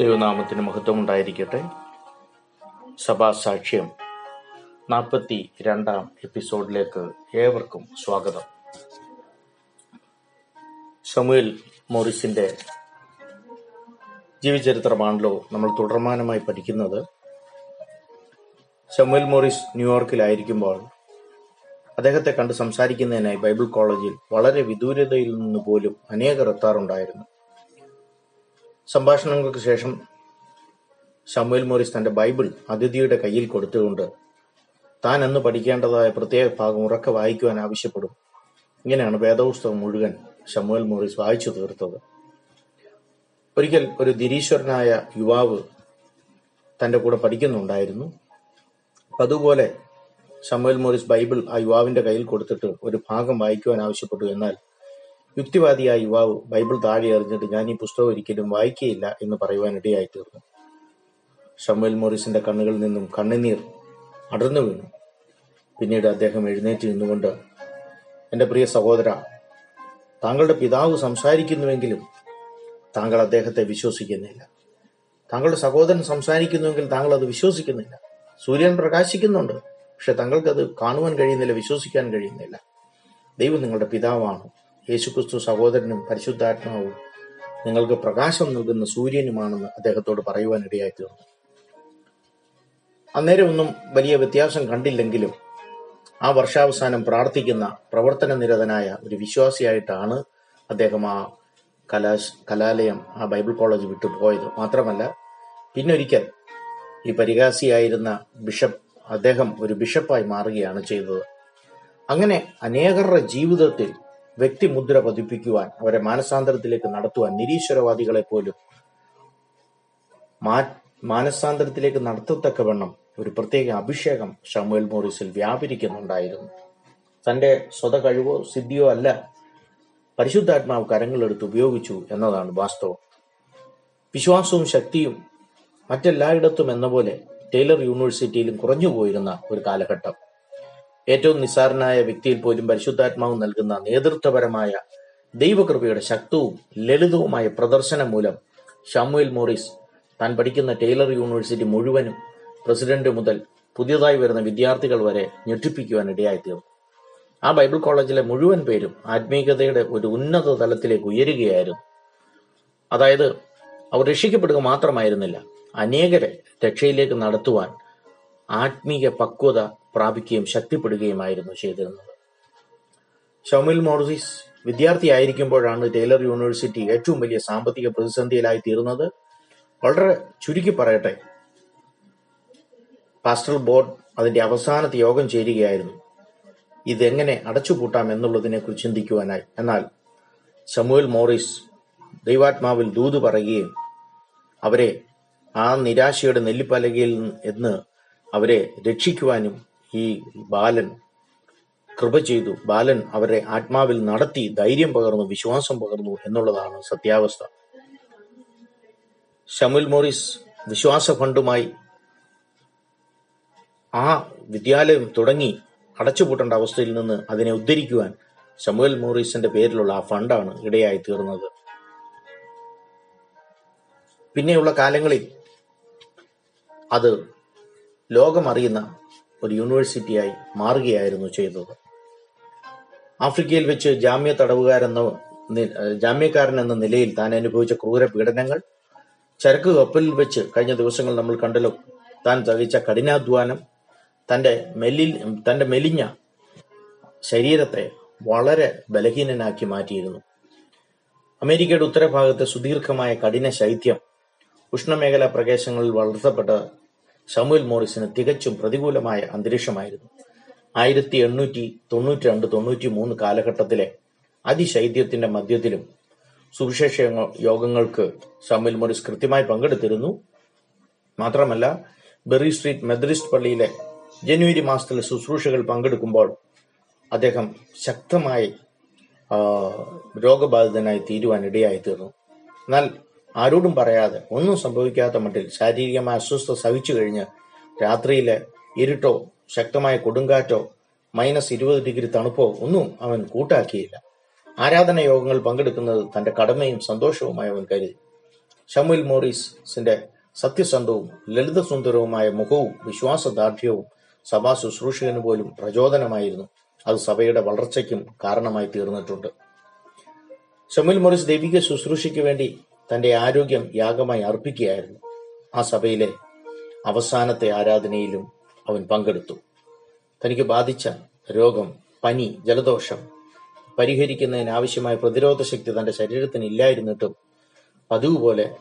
ദൈവനാമത്തിന് മഹത്വം ഉണ്ടായിരിക്കട്ടെ സഭാ സാക്ഷ്യം നാൽപ്പത്തി രണ്ടാം എപ്പിസോഡിലേക്ക് ഏവർക്കും സ്വാഗതം. സമുയൽ മോറിസിന്റെ ജീവചരിത്രമാണല്ലോ നമ്മൾ തുടർമാനമായി പഠിക്കുന്നത്. സമുയൽ മോറിസ് ന്യൂയോർക്കിലായിരിക്കുമ്പോൾ അദ്ദേഹത്തെ കണ്ട് സംസാരിക്കുന്നതിനായി ബൈബിൾ കോളേജിൽ വളരെ വിദൂരതയിൽ നിന്ന് പോലും അനേകർ എത്താറുണ്ടായിരുന്നു. സംഭാഷണങ്ങൾക്ക് ശേഷം ഷമുവേൽ മോറിസ് തന്റെ ബൈബിൾ അതിഥിയുടെ കയ്യിൽ കൊടുത്തുകൊണ്ട് താൻ അന്ന് പഠിക്കേണ്ടതായ പ്രത്യേക ഭാഗം ഉറക്കെ വായിക്കുവാൻ ആവശ്യപ്പെടും. ഇങ്ങനെയാണ് വേദപുസ്തകം മുഴുവൻ ഷമുവേൽ മോറിസ് വായിച്ചു തീർത്തത്. ഒരിക്കൽ ഒരു ദിരീശ്വരനായ യുവാവ് തന്റെ കൂടെ പഠിക്കുന്നുണ്ടായിരുന്നു. അപ്പൊ അതുപോലെ ഷമുവേൽ മോറിസ് ബൈബിൾ ആ യുവാവിന്റെ കയ്യിൽ കൊടുത്തിട്ട് ഒരു ഭാഗം വായിക്കുവാൻ ആവശ്യപ്പെട്ടു. എന്നാൽ യുക്തിവാദിയായ യുവാവ് ബൈബിൾ താഴെ എറിഞ്ഞിട്ട് ഞാൻ ഈ പുസ്തകം ഒരിക്കലും വായിക്കുകയില്ല എന്ന് പറയുവാൻ ഇടയായി തീർന്നു ഷമുവേൽ മോറിസിന്റെ കണ്ണുകളിൽ നിന്നും കണ്ണുനീർ അടർന്നു വീണു. പിന്നീട് അദ്ദേഹം എഴുന്നേറ്റ് നിന്നുകൊണ്ട് എന്റെ പ്രിയ സഹോദര താങ്കളുടെ പിതാവ് സംസാരിക്കുന്നുവെങ്കിലും താങ്കൾ അദ്ദേഹത്തെ വിശ്വസിക്കുന്നില്ല. താങ്കളുടെ സഹോദരൻ സംസാരിക്കുന്നുവെങ്കിൽ താങ്കൾ അത് വിശ്വസിക്കുന്നില്ല. സൂര്യൻ പ്രകാശിക്കുന്നുണ്ട് പക്ഷെ അത് കാണുവാൻ കഴിയുന്നില്ല വിശ്വസിക്കാൻ കഴിയുന്നില്ല. ദൈവം നിങ്ങളുടെ പിതാവാണ്. യേശുക്രിസ്തു സഹോദരനും പരിശുദ്ധാത്മാവും നിങ്ങൾക്ക് പ്രകാശം നൽകുന്ന സൂര്യനുമാണെന്ന് അദ്ദേഹത്തോട് പറയുവാൻ ഇടയായി തീർന്നു. അന്നേരം ഒന്നും വലിയ വ്യത്യാസം കണ്ടില്ലെങ്കിലും ആ വർഷാവസാനം പ്രാർത്ഥിക്കുന്ന പ്രവർത്തന നിരതനായ ഒരു വിശ്വാസിയായിട്ടാണ് അദ്ദേഹം ആ കലാശ് കലാലയം ആ ബൈബിൾ കോളേജ് വിട്ടു പോയത്. മാത്രമല്ല പിന്നൊരിക്കൽ ഈ പരിഹാസിയായിരുന്ന ബിഷപ്പ് അദ്ദേഹം ഒരു ബിഷപ്പായി മാറുകയാണ് ചെയ്തത്. അങ്ങനെ അനേകരുടെ ജീവിതത്തിൽ വ്യക്തിമുദ്ര പതിപ്പിക്കുവാൻ അവരെ മാനസാന്തരത്തിലേക്ക് നടത്തുവാൻ നിരീശ്വരവാദികളെ പോലും മാ മാനസാന്തരത്തിലേക്ക് നടത്തത്തക്കവണ്ണം ഒരു പ്രത്യേക അഭിഷേകം ഷമുവേൽ മോറിസിൽ വ്യാപരിക്കുന്നുണ്ടായിരുന്നു. തന്റെ സ്വത കഴിവോ സിദ്ധിയോ അല്ല പരിശുദ്ധാത്മാവ് കരങ്ങളെടുത്ത് ഉപയോഗിച്ചു എന്നതാണ് വാസ്തവം. വിശ്വാസവും ശക്തിയും മറ്റെല്ലായിടത്തും എന്ന പോലെ ടൈലർ യൂണിവേഴ്സിറ്റിയിലും കുറഞ്ഞുപോയിരുന്ന ഒരു കാലഘട്ടം. ഏറ്റവും നിസ്സാരനായ വ്യക്തിയിൽ പോലും പരിശുദ്ധാത്മാവ് നൽകുന്ന നേതൃത്വപരമായ ദൈവകൃപയുടെ ശക്തവും ലളിതവുമായ പ്രദർശനം മൂലം ഷമുവേൽ മോറിസ് താൻ പഠിക്കുന്ന ടൈലർ യൂണിവേഴ്സിറ്റി മുഴുവനും പ്രസിഡന്റ് മുതൽ പുതിയതായി വരുന്ന വിദ്യാർത്ഥികൾ വരെ ഞെട്ടിപ്പിക്കുവാൻ ഇടയായിത്തീർന്നു ആ ബൈബിൾ കോളേജിലെ മുഴുവൻ പേരും ആത്മീയതയുടെ ഒരു ഉന്നത തലത്തിലേക്ക് ഉയരുകയായിരുന്നു. അതായത് അവർ രക്ഷിക്കപ്പെടുക മാത്രമായിരുന്നില്ല. അനേകരെ രക്ഷയിലേക്ക് നടത്തുവാൻ ആത്മീയ പക്വത പ്രാപിക്കുകയും ശക്തിപ്പെടുകയുമായിരുന്നു ചെയ്തിരുന്നത്. ഷൗമിൽ മോർസിസ് വിദ്യാർത്ഥിയായിരിക്കുമ്പോഴാണ് ടൈലർ യൂണിവേഴ്സിറ്റി ഏറ്റവും വലിയ സാമ്പത്തിക പ്രതിസന്ധിയിലായി തീർന്നത് വളരെ ചുരുക്കി പറയട്ടെ. പാസ്റ്ററൽ ബോർഡ് അതിന്റെ അവസാനത്തെ യോഗം ചേരുകയായിരുന്നു. ഇതെങ്ങനെ അടച്ചുപൂട്ടാം എന്നുള്ളതിനെ കുറിച്ച് ചിന്തിക്കുവാനായി. എന്നാൽ സമുവൽ മോറിസ് ദൈവാത്മാവിൽ ദൂത് പറയുകയും അവരെ ആ നിരാശയുടെ നെല്ലിപ്പലകയിൽ എന്ന് അവരെ രക്ഷിക്കുവാനും ഈ ബാലൻ കൃപ ചെയ്തു. ബാലൻ അവരെ ആത്മാവിൽ നടത്തി ധൈര്യം പകർന്നു വിശ്വാസം പകർന്നു എന്നുള്ളതാണ് സത്യാവസ്ഥ. ഷമുൽ മോറിസ് വിശ്വാസ ഫണ്ടുമായി ആ വിദ്യാലയം തുടങ്ങി അടച്ചുപൂട്ടേണ്ട അവസ്ഥയിൽ നിന്ന് അതിനെ ഉദ്ധരിക്കുവാൻ ഷമുൽ മോറിസിന്റെ പേരിലുള്ള ആ ഫണ്ടാണ് ഇടയായി തീർന്നത്. പിന്നെയുള്ള കാലങ്ങളിൽ അത് ലോകമറിയുന്ന ഒരു യൂണിവേഴ്സിറ്റിയായി മാറുകയായിരുന്നു ചെയ്തത്. ആഫ്രിക്കയിൽ വെച്ച് ജാമ്യ തടവുകാരെന്ന ജാമ്യക്കാരൻ എന്ന നിലയിൽ താൻ അനുഭവിച്ച ക്രൂര പീഡനങ്ങൾ ചരക്ക് കപ്പലിൽ വെച്ച് കഴിഞ്ഞ ദിവസങ്ങൾ നമ്മൾ കണ്ടല്ലോ താൻ സഹിച്ച കഠിനാധ്വാനം തന്റെ മെല്ലിൽ തന്റെ മെലിഞ്ഞ ശരീരത്തെ വളരെ ബലഹീനനാക്കി മാറ്റിയിരുന്നു. അമേരിക്കയുടെ ഉത്തരഭാഗത്തെ സുദീർഘമായ കഠിന ശൈത്യം ഉഷ്ണമേഖലാ പ്രദേശങ്ങളിൽ വളർത്തപ്പെട്ട ഷമുൽ മോറിസിന് തികച്ചും പ്രതികൂലമായ അന്തരീക്ഷമായിരുന്നു. ആയിരത്തി എണ്ണൂറ്റി തൊണ്ണൂറ്റി രണ്ട് തൊണ്ണൂറ്റി മൂന്ന് കാലഘട്ടത്തിലെ അതിശൈത്യത്തിന്റെ മധ്യത്തിലും സുവിശേഷ യോഗങ്ങൾക്ക് ഷമുൽ മോറിസ് കൃത്യമായി പങ്കെടുത്തിരുന്നു. മാത്രമല്ല ബെറി സ്ട്രീറ്റ് മെദ്രിസ്റ്റ് പള്ളിയിലെ ജനുവരി മാസത്തിലെ ശുശ്രൂഷകൾ പങ്കെടുക്കുമ്പോൾ അദ്ദേഹം ശക്തമായി രോഗബാധിതനായി തീരുവാൻ ഇടയായി തീർന്നു എന്നാൽ ആരോടും പറയാതെ ഒന്നും സംഭവിക്കാത്ത മട്ടിൽ ശാരീരികമായ അസ്വസ്ഥത സഹിച്ചു കഴിഞ്ഞ് രാത്രിയിലെ ഇരുട്ടോ ശക്തമായ കൊടുങ്കാറ്റോ മൈനസ് ഇരുപത് ഡിഗ്രി തണുപ്പോ ഒന്നും അവൻ കൂട്ടാക്കിയില്ല. ആരാധന യോഗങ്ങൾ പങ്കെടുക്കുന്നത് തന്റെ കടമയും സന്തോഷവുമായി അവൻ കരുതി. ഷമുൽ മോറീസിന്റെ സത്യസന്ധവും ലളിതസുന്ദരവുമായ മുഖവും വിശ്വാസദാർഢ്യവും സഭാ ശുശ്രൂഷകന് പോലും പ്രചോദനമായിരുന്നു. അത് സഭയുടെ വളർച്ചയ്ക്കും കാരണമായി തീർന്നിട്ടുണ്ട്. ഷമുൽ മോറിസ് ദൈവിക ശുശ്രൂഷയ്ക്ക് വേണ്ടി തന്റെ ആരോഗ്യം യാഗമായി അർപ്പിക്കുകയായിരുന്നു. ആ സഭയിലെ അവസാനത്തെ ആരാധനയിലും അവൻ പങ്കെടുത്തു. തനിക്ക് ബാധിച്ച രോഗം പനി ജലദോഷം പരിഹരിക്കുന്നതിന് ആവശ്യമായ പ്രതിരോധ ശക്തി തന്റെ ശരീരത്തിന് ഇല്ലായിരുന്നിട്ടും പതിവ് പോലെ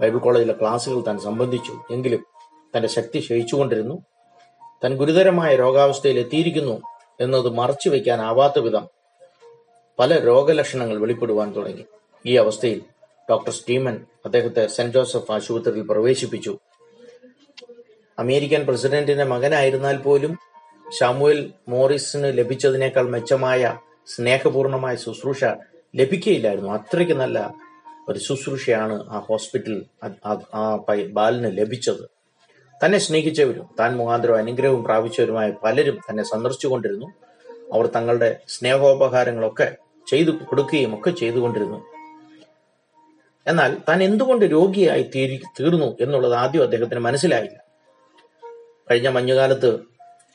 ബൈബിൾ കോളേജിലെ ക്ലാസ്സുകൾ താൻ സംബന്ധിച്ചു. എങ്കിലും തന്റെ ശക്തി ക്ഷയിച്ചുകൊണ്ടിരുന്നു. തൻ ഗുരുതരമായ രോഗാവസ്ഥയിൽ എത്തിയിരിക്കുന്നു എന്നത് മറച്ചു വയ്ക്കാനാവാത്ത വിധം പല രോഗലക്ഷണങ്ങൾ വെളിപ്പെടുവാൻ തുടങ്ങി. ഈ അവസ്ഥയിൽ ഡോക്ടർ സ്റ്റീമൻ അദ്ദേഹത്തെ സെന്റ് ജോസഫ് ആശുപത്രിയിൽ പ്രവേശിപ്പിച്ചു. അമേരിക്കൻ പ്രസിഡന്റിന്റെ മകനായിരുന്നാൽ പോലും ഷാമുവേൽ മോറിസിന് ലഭിച്ചതിനേക്കാൾ മെച്ചമായ സ്നേഹപൂർണമായ ശുശ്രൂഷ ലഭിക്കുകയില്ലായിരുന്നു. അത്രയ്ക്ക് നല്ല ഒരു ശുശ്രൂഷയാണ് ആ ഹോസ്പിറ്റൽ ആ- ബാലിന് ലഭിച്ചത്. തന്നെ സ്നേഹിച്ചവരും താൻ മുഖാന്തരവും അനുഗ്രഹവും പ്രാപിച്ചവരുമായ പലരും തന്നെ സന്ദർശിച്ചുകൊണ്ടിരുന്നു അവർ തങ്ങളുടെ സ്നേഹോപഹാരങ്ങളൊക്കെ ചെയ്തു കൊടുക്കുകയും ഒക്കെ ചെയ്തുകൊണ്ടിരുന്നു എന്നാൽ താൻ എന്തുകൊണ്ട് രോഗിയായി തീരി തീർന്നു എന്നുള്ളത് ആദ്യം അദ്ദേഹത്തിന് മനസ്സിലായില്ല. കഴിഞ്ഞ മഞ്ഞുകാലത്ത്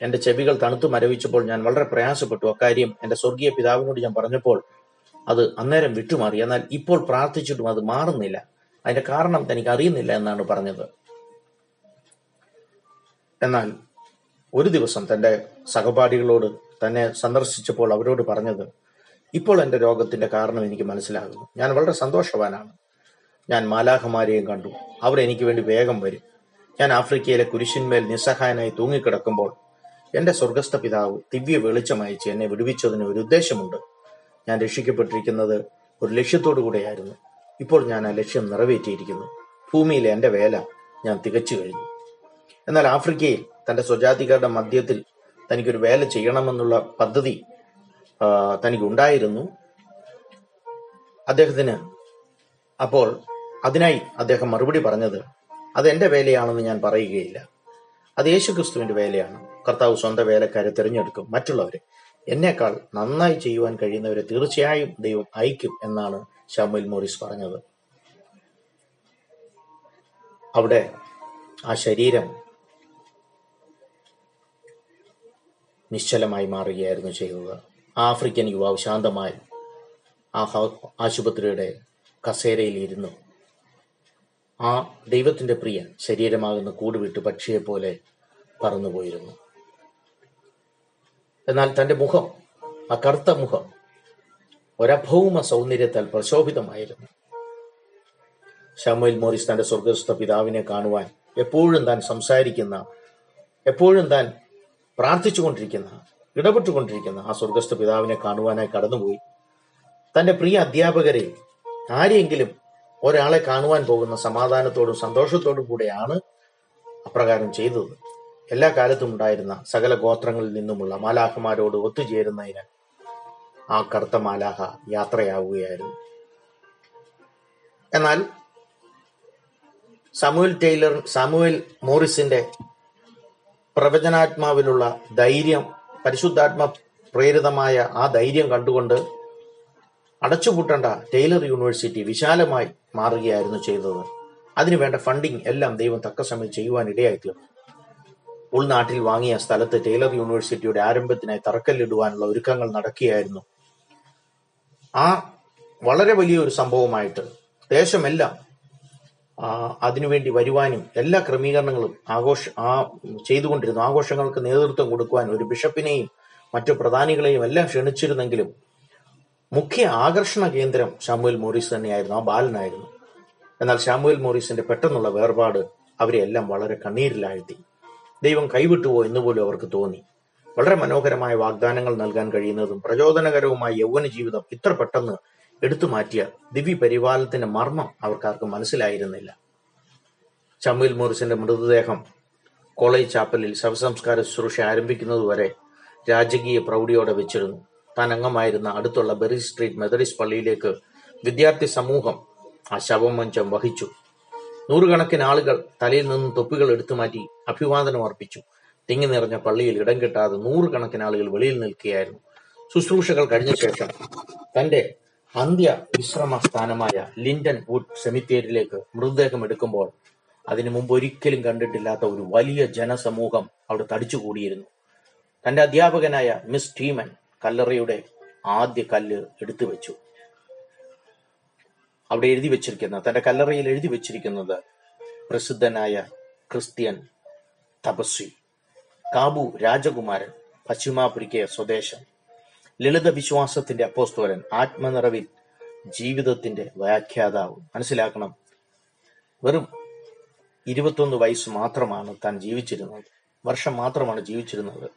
എന്റെ ചെവികൾ തണുത്തു മരവിച്ചപ്പോൾ ഞാൻ വളരെ പ്രയാസപ്പെട്ടു. അക്കാര്യം എന്റെ സ്വർഗീയ പിതാവിനോട് ഞാൻ പറഞ്ഞപ്പോൾ അത് അന്നേരം വിട്ടുമാറി. എന്നാൽ ഇപ്പോൾ പ്രാർത്ഥിച്ചിട്ടും അത് മാറുന്നില്ല. അതിന്റെ കാരണം തനിക്ക് അറിയുന്നില്ല എന്നാണ് പറഞ്ഞത്. എന്നാൽ ഒരു ദിവസം തന്റെ സഹപാഠികളോട് തന്നെ സന്ദർശിച്ചപ്പോൾ അവരോട് പറഞ്ഞത് ഇപ്പോൾ എന്റെ രോഗത്തിന്റെ കാരണം എനിക്ക് മനസ്സിലാകുന്നു. ഞാൻ വളരെ സന്തോഷവാനാണ്. ഞാൻ മാലാഖമാരെയും കണ്ടു. അവർ എനിക്ക് വേണ്ടി വേഗം വരും. ഞാൻ ആഫ്രിക്കയിലെ കുരിശിന്മേൽ നിസ്സഹായനായി തൂങ്ങിക്കിടക്കുമ്പോൾ എന്റെ സ്വർഗസ്ഥ പിതാവ് ദിവ്യ വെളിച്ചമയച്ച് എന്നെ വിടുവിച്ചതിന് ഒരു ഉദ്ദേശമുണ്ട്. ഞാൻ രക്ഷിക്കപ്പെട്ടിരിക്കുന്നത് ഒരു ലക്ഷ്യത്തോടു കൂടെയായിരുന്നു. ഇപ്പോൾ ഞാൻ ആ ലക്ഷ്യം നിറവേറ്റിയിരിക്കുന്നു. ഭൂമിയിലെ എന്റെ വേല ഞാൻ തികച്ചു കഴിഞ്ഞു. എന്നാൽ ആഫ്രിക്കയിൽ തന്റെ സ്വജാതികളുടെ മധ്യത്തിൽ തനിക്കൊരു വേല ചെയ്യണമെന്നുള്ള പദ്ധതി തനിക്കുണ്ടായിരുന്നു. അദ്ദേഹത്തിന് അപ്പോൾ അതിനായി അദ്ദേഹം മറുപടി പറഞ്ഞത് അത് എന്റെ വേലയാണെന്ന് ഞാൻ പറയുകയില്ല. അത് യേശുക്രിസ്തുവിന്റെ വേലയാണ്. കർത്താവ് സ്വന്തം വേലക്കാരെ തിരഞ്ഞെടുക്കും. മറ്റുള്ളവരെ. എന്നേക്കാൾ നന്നായി ചെയ്യുവാൻ കഴിയുന്നവരെ തീർച്ചയായും ദൈവം അയക്കും എന്നാണ് ഷാമുൽ മോറിസ് പറഞ്ഞത്. അവിടെ ആ ശരീരം നിശ്ചലമായി മാറുകയായിരുന്നു ചെയ്തത്. ആഫ്രിക്കൻ യുവാവ് ശാന്തമായി ആ ആശുപത്രിയുടെ കസേരയിൽ ഇരുന്നു ആ ദൈവത്തിന്റെ പ്രിയൻ ശരീരമാകുന്ന കൂടുവിട്ട് പക്ഷിയെ പോലെ പറന്നുപോയിരുന്നു. എന്നാൽ തന്റെ മുഖം ആ കറുത്ത മുഖം ഒരഭൗമ സൗന്ദര്യത്താൽ പ്രശോഭിതമായിരുന്നു. ഷമുൽ മോറിസ് തന്റെ സ്വർഗസ്ഥ പിതാവിനെ കാണുവാൻ എപ്പോഴും താൻ സംസാരിക്കുന്ന എപ്പോഴും താൻ പ്രാർത്ഥിച്ചുകൊണ്ടിരിക്കുന്ന ഇടപെട്ടുകൊണ്ടിരിക്കുന്ന ആ സ്വർഗസ്ഥ പിതാവിനെ കാണുവാനായി കടന്നുപോയി. തന്റെ പ്രിയ അധ്യാപകരെ ആരെയെങ്കിലും ഒരാളെ കാണുവാൻ പോകുന്ന സമാധാനത്തോടും സന്തോഷത്തോടും കൂടെയാണ് അപ്രകാരം ചെയ്തത്. എല്ലാ കാലത്തും ഉണ്ടായിരുന്ന സകല ഗോത്രങ്ങളിൽ നിന്നുമുള്ള മാലാഹമാരോട് ഒത്തുചേരുന്നതിന് ആ കറുത്ത മാലാഹ യാത്രയാവുകയായിരുന്നു. എന്നാൽ സാമുവൽ ടൈലർ സാമുവൽ മോറിസിന്റെ പ്രവചനാത്മാവിലുള്ള ധൈര്യം പരിശുദ്ധാത്മ പ്രേരിതമായ ആ ധൈര്യം കണ്ടുകൊണ്ട് അടച്ചുപൂട്ടേണ്ട ടൈലർ യൂണിവേഴ്സിറ്റി വിശാലമായി മാറുകയായിരുന്നു ചെയ്തത്. അതിനുവേണ്ട ഫണ്ടിങ് എല്ലാം ദൈവം തക്ക സമയം ചെയ്യുവാൻ ഉൾനാട്ടിൽ വാങ്ങിയ സ്ഥലത്ത് ടൈലർ യൂണിവേഴ്സിറ്റിയുടെ ആരംഭത്തിനായി തറക്കല്ലിടുവാനുള്ള ഒരുക്കങ്ങൾ നടക്കുകയായിരുന്നു. ആ വളരെ വലിയൊരു സംഭവമായിട്ട് ദേശമെല്ലാം അതിനുവേണ്ടി വരുവാനും എല്ലാ ക്രമീകരണങ്ങളും ആഘോഷ ആ ചെയ്തുകൊണ്ടിരുന്നു ആഘോഷങ്ങൾക്ക് നേതൃത്വം കൊടുക്കുവാൻ ഒരു ബിഷപ്പിനെയും മറ്റു പ്രധാനികളെയും എല്ലാം ക്ഷണിച്ചിരുന്നെങ്കിലും മുഖ്യ ആകർഷണ കേന്ദ്രം ഷാമുവൽ മോറിസ് തന്നെയായിരുന്നു ആ ബാലനായിരുന്നു. എന്നാൽ ഷാമുവൽ മോറിസിന്റെ പെട്ടെന്നുള്ള വേർപാട് അവരെ എല്ലാം വളരെ കണ്ണീരിലാഴ്ത്തി. ദൈവം കൈവിട്ടുവോ എന്ന് പോലും അവർക്ക് തോന്നി. വളരെ മനോഹരമായ വാഗ്ദാനങ്ങൾ നൽകാൻ കഴിയുന്നതും പ്രചോദനകരവുമായ യൗവന ജീവിതം ഇത്ര പെട്ടെന്ന് എടുത്തു മാറ്റിയ ദിവ്യ പരിപാലനത്തിന്റെ മർമ്മം അവർക്കാർക്കും മനസ്സിലായിരുന്നില്ല. ഷമുൽ മോറിസിന്റെ മൃതദേഹം കോളേജ് ചാപ്പലിൽ ശവസംസ്കാര ശുശ്രൂഷ ആരംഭിക്കുന്നതുവരെ രാജകീയ പ്രൗഢിയോടെ വെച്ചിരുന്നു. താൻ അംഗമായിരുന്ന അടുത്തുള്ള ബെറി സ്ട്രീറ്റ് മെത്തഡിസ്റ്റ് പള്ളിയിലേക്ക് വിദ്യാർത്ഥി സമൂഹം ആ ശവമഞ്ചം വഹിച്ചു. നൂറുകണക്കിന് ആളുകൾ തലയിൽ നിന്ന് തൊപ്പികൾ എടുത്തു മാറ്റി അഭിവാദനം അർപ്പിച്ചു. തിങ്ങി നിറഞ്ഞ പള്ളിയിൽ ഇടം കിട്ടാതെ നൂറുകണക്കിന് ആളുകൾ വെളിയിൽ നിൽക്കുകയായിരുന്നു. ശുശ്രൂഷകൾ കഴിഞ്ഞ ശേഷം തന്റെ അന്ത്യ വിശ്രമ സ്ഥാനമായ ലിൻഡൻ വുഡ് സെമിത്തേരിയിലേക്ക് മൃതദേഹം എടുക്കുമ്പോൾ അതിനു മുമ്പ് ഒരിക്കലും കണ്ടിട്ടില്ലാത്ത ഒരു വലിയ ജനസമൂഹം അവിടെ തടിച്ചുകൂടിയിരുന്നു. തന്റെ അധ്യാപകനായ മിസ് ടീമൻ കല്ലറയുടെ ആദ്യ കല്ല് എടുത്തു വെച്ചു. അവിടെ എഴുതി വെച്ചിരിക്കുന്ന തന്റെ കല്ലറയിൽ എഴുതി വെച്ചിരിക്കുന്നത് പ്രസിദ്ധനായ ക്രിസ്ത്യൻ തപസ്വി കാബു രാജകുമാരൻ പശ്ചിമാപുരിക്കയ സ്വദേശം ലളിത വിശ്വാസത്തിന്റെ അപ്പോസ്തോലൻ ആത്മനിറവിൽ ജീവിതത്തിന്റെ വ്യാഖ്യാതാവ്. മനസ്സിലാക്കണം വെറും ഇരുപത്തൊന്ന് വയസ്സ് മാത്രമാണ് താൻ ജീവിച്ചിരുന്നത്. വർഷം മാത്രമാണ് ജീവിച്ചിരുന്നത്.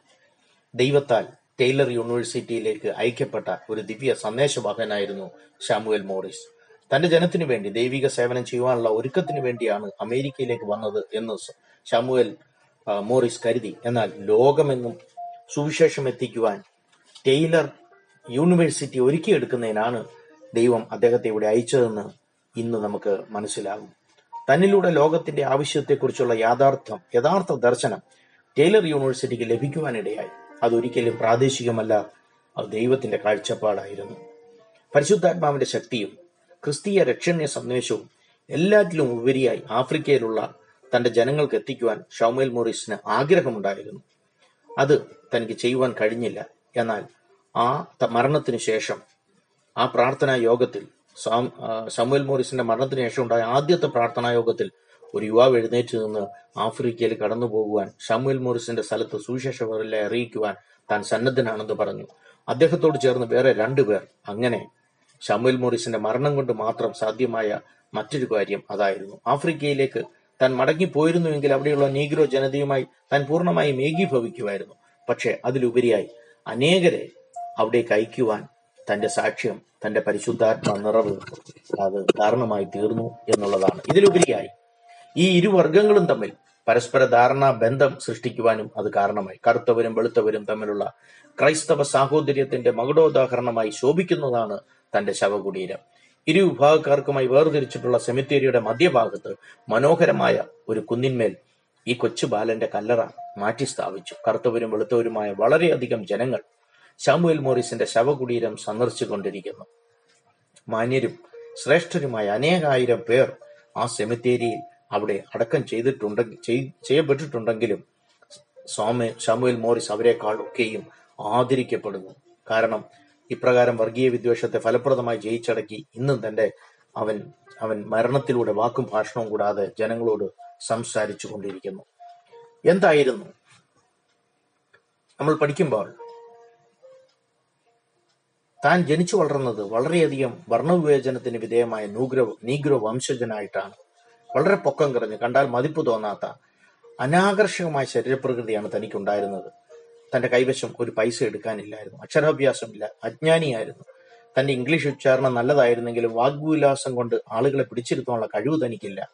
ദൈവത്താൽ ടൈലർ യൂണിവേഴ്സിറ്റിയിലേക്ക് അയക്കപ്പെട്ട ഒരു ദിവ്യ സന്ദേശവാഹനായിരുന്നു ഷാമുവൽ മോറിസ്. തന്റെ ജനത്തിനു വേണ്ടി ദൈവിക സേവനം ചെയ്യുവാനുള്ള ഒരുക്കത്തിനു വേണ്ടിയാണ് അമേരിക്കയിലേക്ക് വന്നത് എന്ന് സ- ഷാമുവൽ മോറിസ് കരുതി. എന്നാൽ ലോകമെന്നും സുവിശേഷം എത്തിക്കുവാൻ ടെയ്ലർ യൂണിവേഴ്സിറ്റി ഒരുക്കിയെടുക്കുന്നതിനാണ് ദൈവം അദ്ദേഹത്തെ ഇവിടെ അയച്ചതെന്ന് ഇന്ന് നമുക്ക് മനസ്സിലാകും. തന്നിലൂടെ ലോകത്തിന്റെ ആവശ്യത്തെക്കുറിച്ചുള്ള യാഥാർത്ഥ്യം യഥാർത്ഥ ദർശനം ടെയ്ലർ യൂണിവേഴ്സിറ്റിക്ക് ലഭിക്കുവാനിടയായി. അതൊരിക്കലും പ്രാദേശികമല്ല. അത് ദൈവത്തിന്റെ കാഴ്ചപ്പാടായിരുന്നു. പരിശുദ്ധാത്മാവിന്റെ ശക്തിയും ക്രിസ്തീയ രക്ഷണീയ സന്ദേശവും എല്ലാറ്റിലും ഉപരിയായി ആഫ്രിക്കയിലുള്ള തന്റെ ജനങ്ങൾക്ക് എത്തിക്കുവാൻ ഷൗമേൽ മോറിസിന് ആഗ്രഹമുണ്ടായിരുന്നു. അത് തനിക്ക് ചെയ്യുവാൻ കഴിഞ്ഞില്ല. എന്നാൽ ആ മരണത്തിന് ശേഷം ആ പ്രാർത്ഥനാ യോഗത്തിൽ സാം- ആ, ശമൂവേൽ മോറിസിന്റെ മരണത്തിന് ശേഷം ഉണ്ടായ ആദ്യത്തെ പ്രാർത്ഥനാ യോഗത്തിൽ ഒരു യുവാവ് എഴുന്നേറ്റ് നിന്ന് ആഫ്രിക്കയിൽ കടന്നു പോകുവാൻ ഷമുൽ മോറിസിന്റെ സ്ഥലത്ത് സുവിശേഷവരെ അറിയിക്കുവാൻ താൻ സന്നദ്ധനാണെന്ന് പറഞ്ഞു. അദ്ദേഹത്തോട് ചേർന്ന് വേറെ രണ്ടുപേർ അങ്ങനെ ഷമുൽ മോറിസിന്റെ മരണം കൊണ്ട് മാത്രം സാധ്യമായ മറ്റൊരു കാര്യം അതായിരുന്നു. ആഫ്രിക്കയിലേക്ക് താൻ മടങ്ങിപ്പോയിരുന്നുവെങ്കിൽ അവിടെയുള്ള നീഗ്രോ ജനതയുമായി താൻ പൂർണമായും ഏകീഭവിക്കുമായിരുന്നു. പക്ഷേ അതിലുപരിയായി അനേകരെ അവിടേക്ക് അയക്കുവാൻ തന്റെ സാക്ഷ്യം തന്റെ പരിശുദ്ധാത്മ നിറവ് അത് കാരണമായി തീർന്നു എന്നുള്ളതാണ്. ഇതിലുപരിയായി ഈ ഇരുവർഗങ്ങളും തമ്മിൽ പരസ്പര ധാരണാ ബന്ധം സൃഷ്ടിക്കുവാനും അത് കാരണമായി. കറുത്തവരും വെളുത്തവരും തമ്മിലുള്ള ക്രൈസ്തവ സാഹോദര്യത്തിന്റെ മകുടോദാഹരണമായി ശോഭിക്കുന്നതാണ് തന്റെ ശവകുടീരം. ഇരു വിഭാഗക്കാർക്കുമായി വേർതിരിച്ചിട്ടുള്ള സെമിത്തേരിയുടെ മധ്യഭാഗത്ത് മനോഹരമായ ഒരു കുന്നിന്മേൽ ഈ കൊച്ചു ബാലന്റെ കല്ലറ മാറ്റി സ്ഥാപിച്ചു. കറുത്തവരും വെളുത്തവരുമായ വളരെയധികം ജനങ്ങൾ ശാമുവേൽ മോറിസിന്റെ ശവകുടീരം സന്ദർശിച്ചുകൊണ്ടിരിക്കുന്നു മാന്യരും ശ്രേഷ്ഠരുമായ അനേകായിരം പേർ ആ സെമിത്തേരിയിൽ അവിടെ അടക്കം ചെയ്തിട്ടുണ്ടെങ്കിൽ ചെയ്യപ്പെട്ടിട്ടുണ്ടെങ്കിലും സ്വാമി ശാമുവേൽ മോറിസ് അവരെക്കാൾ ഒക്കെയും ആദരിക്കപ്പെടുന്നു. കാരണം ഇപ്രകാരം വർഗീയ വിദ്വേഷത്തെ ഫലപ്രദമായി ജയിച്ചടക്കി ഇന്നും തന്റെ അവൻ അവൻ മരണത്തിലൂടെ വാക്കും ഭാഷണവും കൂടാതെ ജനങ്ങളോട് സംസാരിച്ചു കൊണ്ടിരിക്കുന്നു. എന്തായിരുന്നു? നമ്മൾ പഠിക്കുമ്പോൾ താൻ ജനിച്ചു വളർന്നത് വളരെയധികം വർണവിവേചനത്തിന് വിധേയമായ നൂഗ്രോ നീഗ്രോ വംശജനായിട്ടാണ്. വളരെ പൊക്കം കുറഞ്ഞ് കണ്ടാൽ മതിപ്പ് തോന്നാത്ത അനാകർഷകമായ ശരീരപ്രകൃതിയാണ് തനിക്കുണ്ടായിരുന്നത്. തന്റെ കൈവശം ഒരു പൈസ എടുക്കാനില്ലായിരുന്നു. അക്ഷരാഭ്യാസമില്ല അജ്ഞാനിയായിരുന്നു. തന്റെ ഇംഗ്ലീഷ് ഉച്ചാരണം നല്ലതായിരുന്നെങ്കിലും വാഗ്വിലാസം കൊണ്ട് ആളുകളെ പിടിച്ചിരുത്താനുള്ള കഴിവ് തനിക്കില്ല.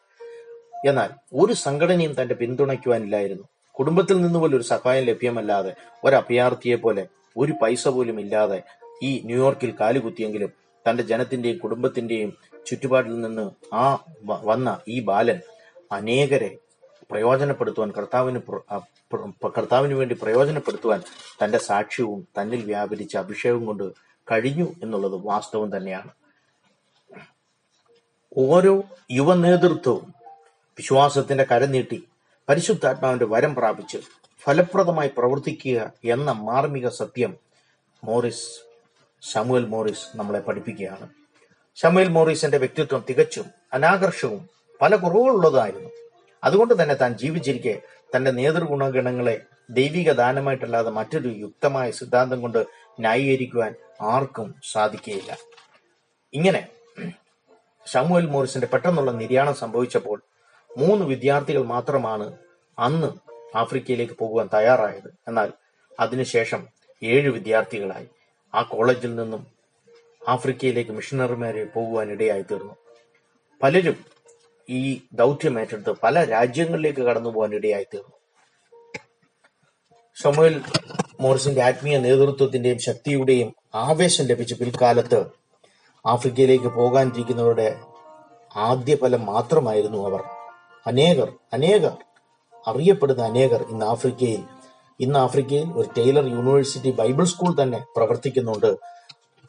എന്നാൽ ഒരു സംഘടനയും തന്റെ പിന്തുണയ്ക്കുവാനില്ലായിരുന്നു. കുടുംബത്തിൽ നിന്ന് പോലും ഒരു സഹായം ലഭ്യമല്ലാതെ ഒരു അഭയാർത്ഥിയെ പോലെ ഒരു പൈസ പോലും ഇല്ലാതെ ഈ ന്യൂയോർക്കിൽ കാലുകുത്തിയെങ്കിലും തന്റെ ജനത്തിന്റെയും കുടുംബത്തിന്റെയും ചുറ്റുപാടിൽ നിന്ന് ആ വന്ന ഈ ബാലൻ അനേകരെ പ്രയോജനപ്പെടുത്തുവാൻ കർത്താവിന് കർത്താവിന് വേണ്ടി പ്രയോജനപ്പെടുത്തുവാൻ തന്റെ സാക്ഷ്യവും തന്നിൽ വ്യാപരിച്ച അഭിഷേകവും കൊണ്ട് കഴിഞ്ഞു എന്നുള്ളത് വാസ്തവം തന്നെയാണ്. ഓരോ യുവ നേതൃത്വവും വിശ്വാസത്തിന്റെ കരം നീട്ടി പരിശുദ്ധാത്മാവിന്റെ വരം പ്രാപിച്ച് ഫലപ്രദമായി പ്രവർത്തിക്കുക എന്ന മാർമിക സത്യം മോറിസ് സാമുവൽ മോറിസ് നമ്മളെ പഠിപ്പിക്കുകയാണ്. ശമുവൽ മോറീസിന്റെ വ്യക്തിത്വം തികച്ചും അനാകർഷവും പല കുറവുകളുള്ളതായിരുന്നു. അതുകൊണ്ട് തന്നെ താൻ ജീവിച്ചിരിക്കെ തന്റെ നേതൃഗുണഗണങ്ങളെ ദൈവിക ദാനമായിട്ടല്ലാതെ മറ്റൊരു യുക്തമായ സിദ്ധാന്തം കൊണ്ട് ന്യായീകരിക്കുവാൻ ആർക്കും സാധിക്കുകയില്ല. ഇങ്ങനെ ഷമുവൽ മോറിസിന്റെ പെട്ടെന്നുള്ള നിര്യാണം സംഭവിച്ചപ്പോൾ മൂന്ന് വിദ്യാർത്ഥികൾ മാത്രമാണ് അന്ന് ആഫ്രിക്കയിലേക്ക് പോകുവാൻ തയ്യാറായത്. എന്നാൽ അതിനുശേഷം ഏഴ് വിദ്യാർത്ഥികളായി. ആ കോളേജിൽ നിന്നും ആഫ്രിക്കയിലേക്ക് മിഷണറിമാരെ പോകുവാൻ ഇടയായി തീർന്നു പലരും ഈ ദൗത്യം ഏറ്റെടുത്ത് പല രാജ്യങ്ങളിലേക്ക് കടന്നു പോകാൻ ഇടയായി തീർന്നു ഷമുവേൽ മോറിസിന്റെ ആത്മീയ നേതൃത്വത്തിന്റെയും ശക്തിയുടെയും ആവേശം ലഭിച്ച പിൽക്കാലത്ത് ആഫ്രിക്കയിലേക്ക് പോകാനിരിക്കുന്നവരുടെ ആദ്യ ഫലം മാത്രമായിരുന്നു അവർ. അനേകർ അനേകർ അറിയപ്പെടുന്ന അനേകർ ഇന്ന് ആഫ്രിക്കയിൽ. ഇന്ന് ആഫ്രിക്കയിൽ ഒരു ടൈലർ യൂണിവേഴ്സിറ്റി ബൈബിൾ സ്കൂൾ തന്നെ പ്രവർത്തിക്കുന്നുണ്ട്.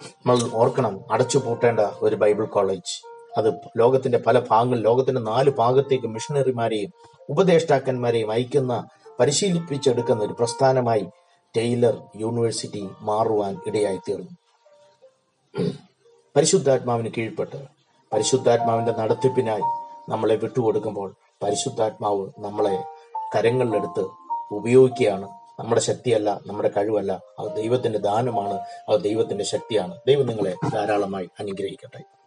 നമ്മൾ ഓർക്കണം അടച്ചു പൂട്ടേണ്ട ഒരു ബൈബിൾ കോളേജ്. അത് ലോകത്തിന്റെ പല ഭാഗങ്ങളിൽ ലോകത്തിന്റെ നാല് ഭാഗത്തേക്ക് മിഷണറിമാരെയും ഉപദേഷ്ടാക്കന്മാരെയും അയക്കുന്ന പരിശീലിപ്പിച്ചെടുക്കുന്ന ഒരു പ്രസ്ഥാനമായി ടൈലർ യൂണിവേഴ്സിറ്റി മാറുവാൻ ഇടയായി തീർന്നു പരിശുദ്ധാത്മാവിന് കീഴ്പ്പെട്ട് പരിശുദ്ധാത്മാവിന്റെ നടത്തിപ്പിനായി നമ്മളെ വിട്ടുകൊടുക്കുമ്പോൾ പരിശുദ്ധാത്മാവ് നമ്മളെ കരങ്ങളിലെടുത്ത് ഉപയോഗിക്കുകയാണ് നമ്മുടെ ശക്തിയല്ല നമ്മുടെ കഴിവല്ല. അത് ദൈവത്തിന്റെ ദാനമാണ് അത് ദൈവത്തിന്റെ ശക്തിയാണ്. ദൈവം നിങ്ങളെ ധാരാളമായി അനുഗ്രഹിക്കട്ടെ.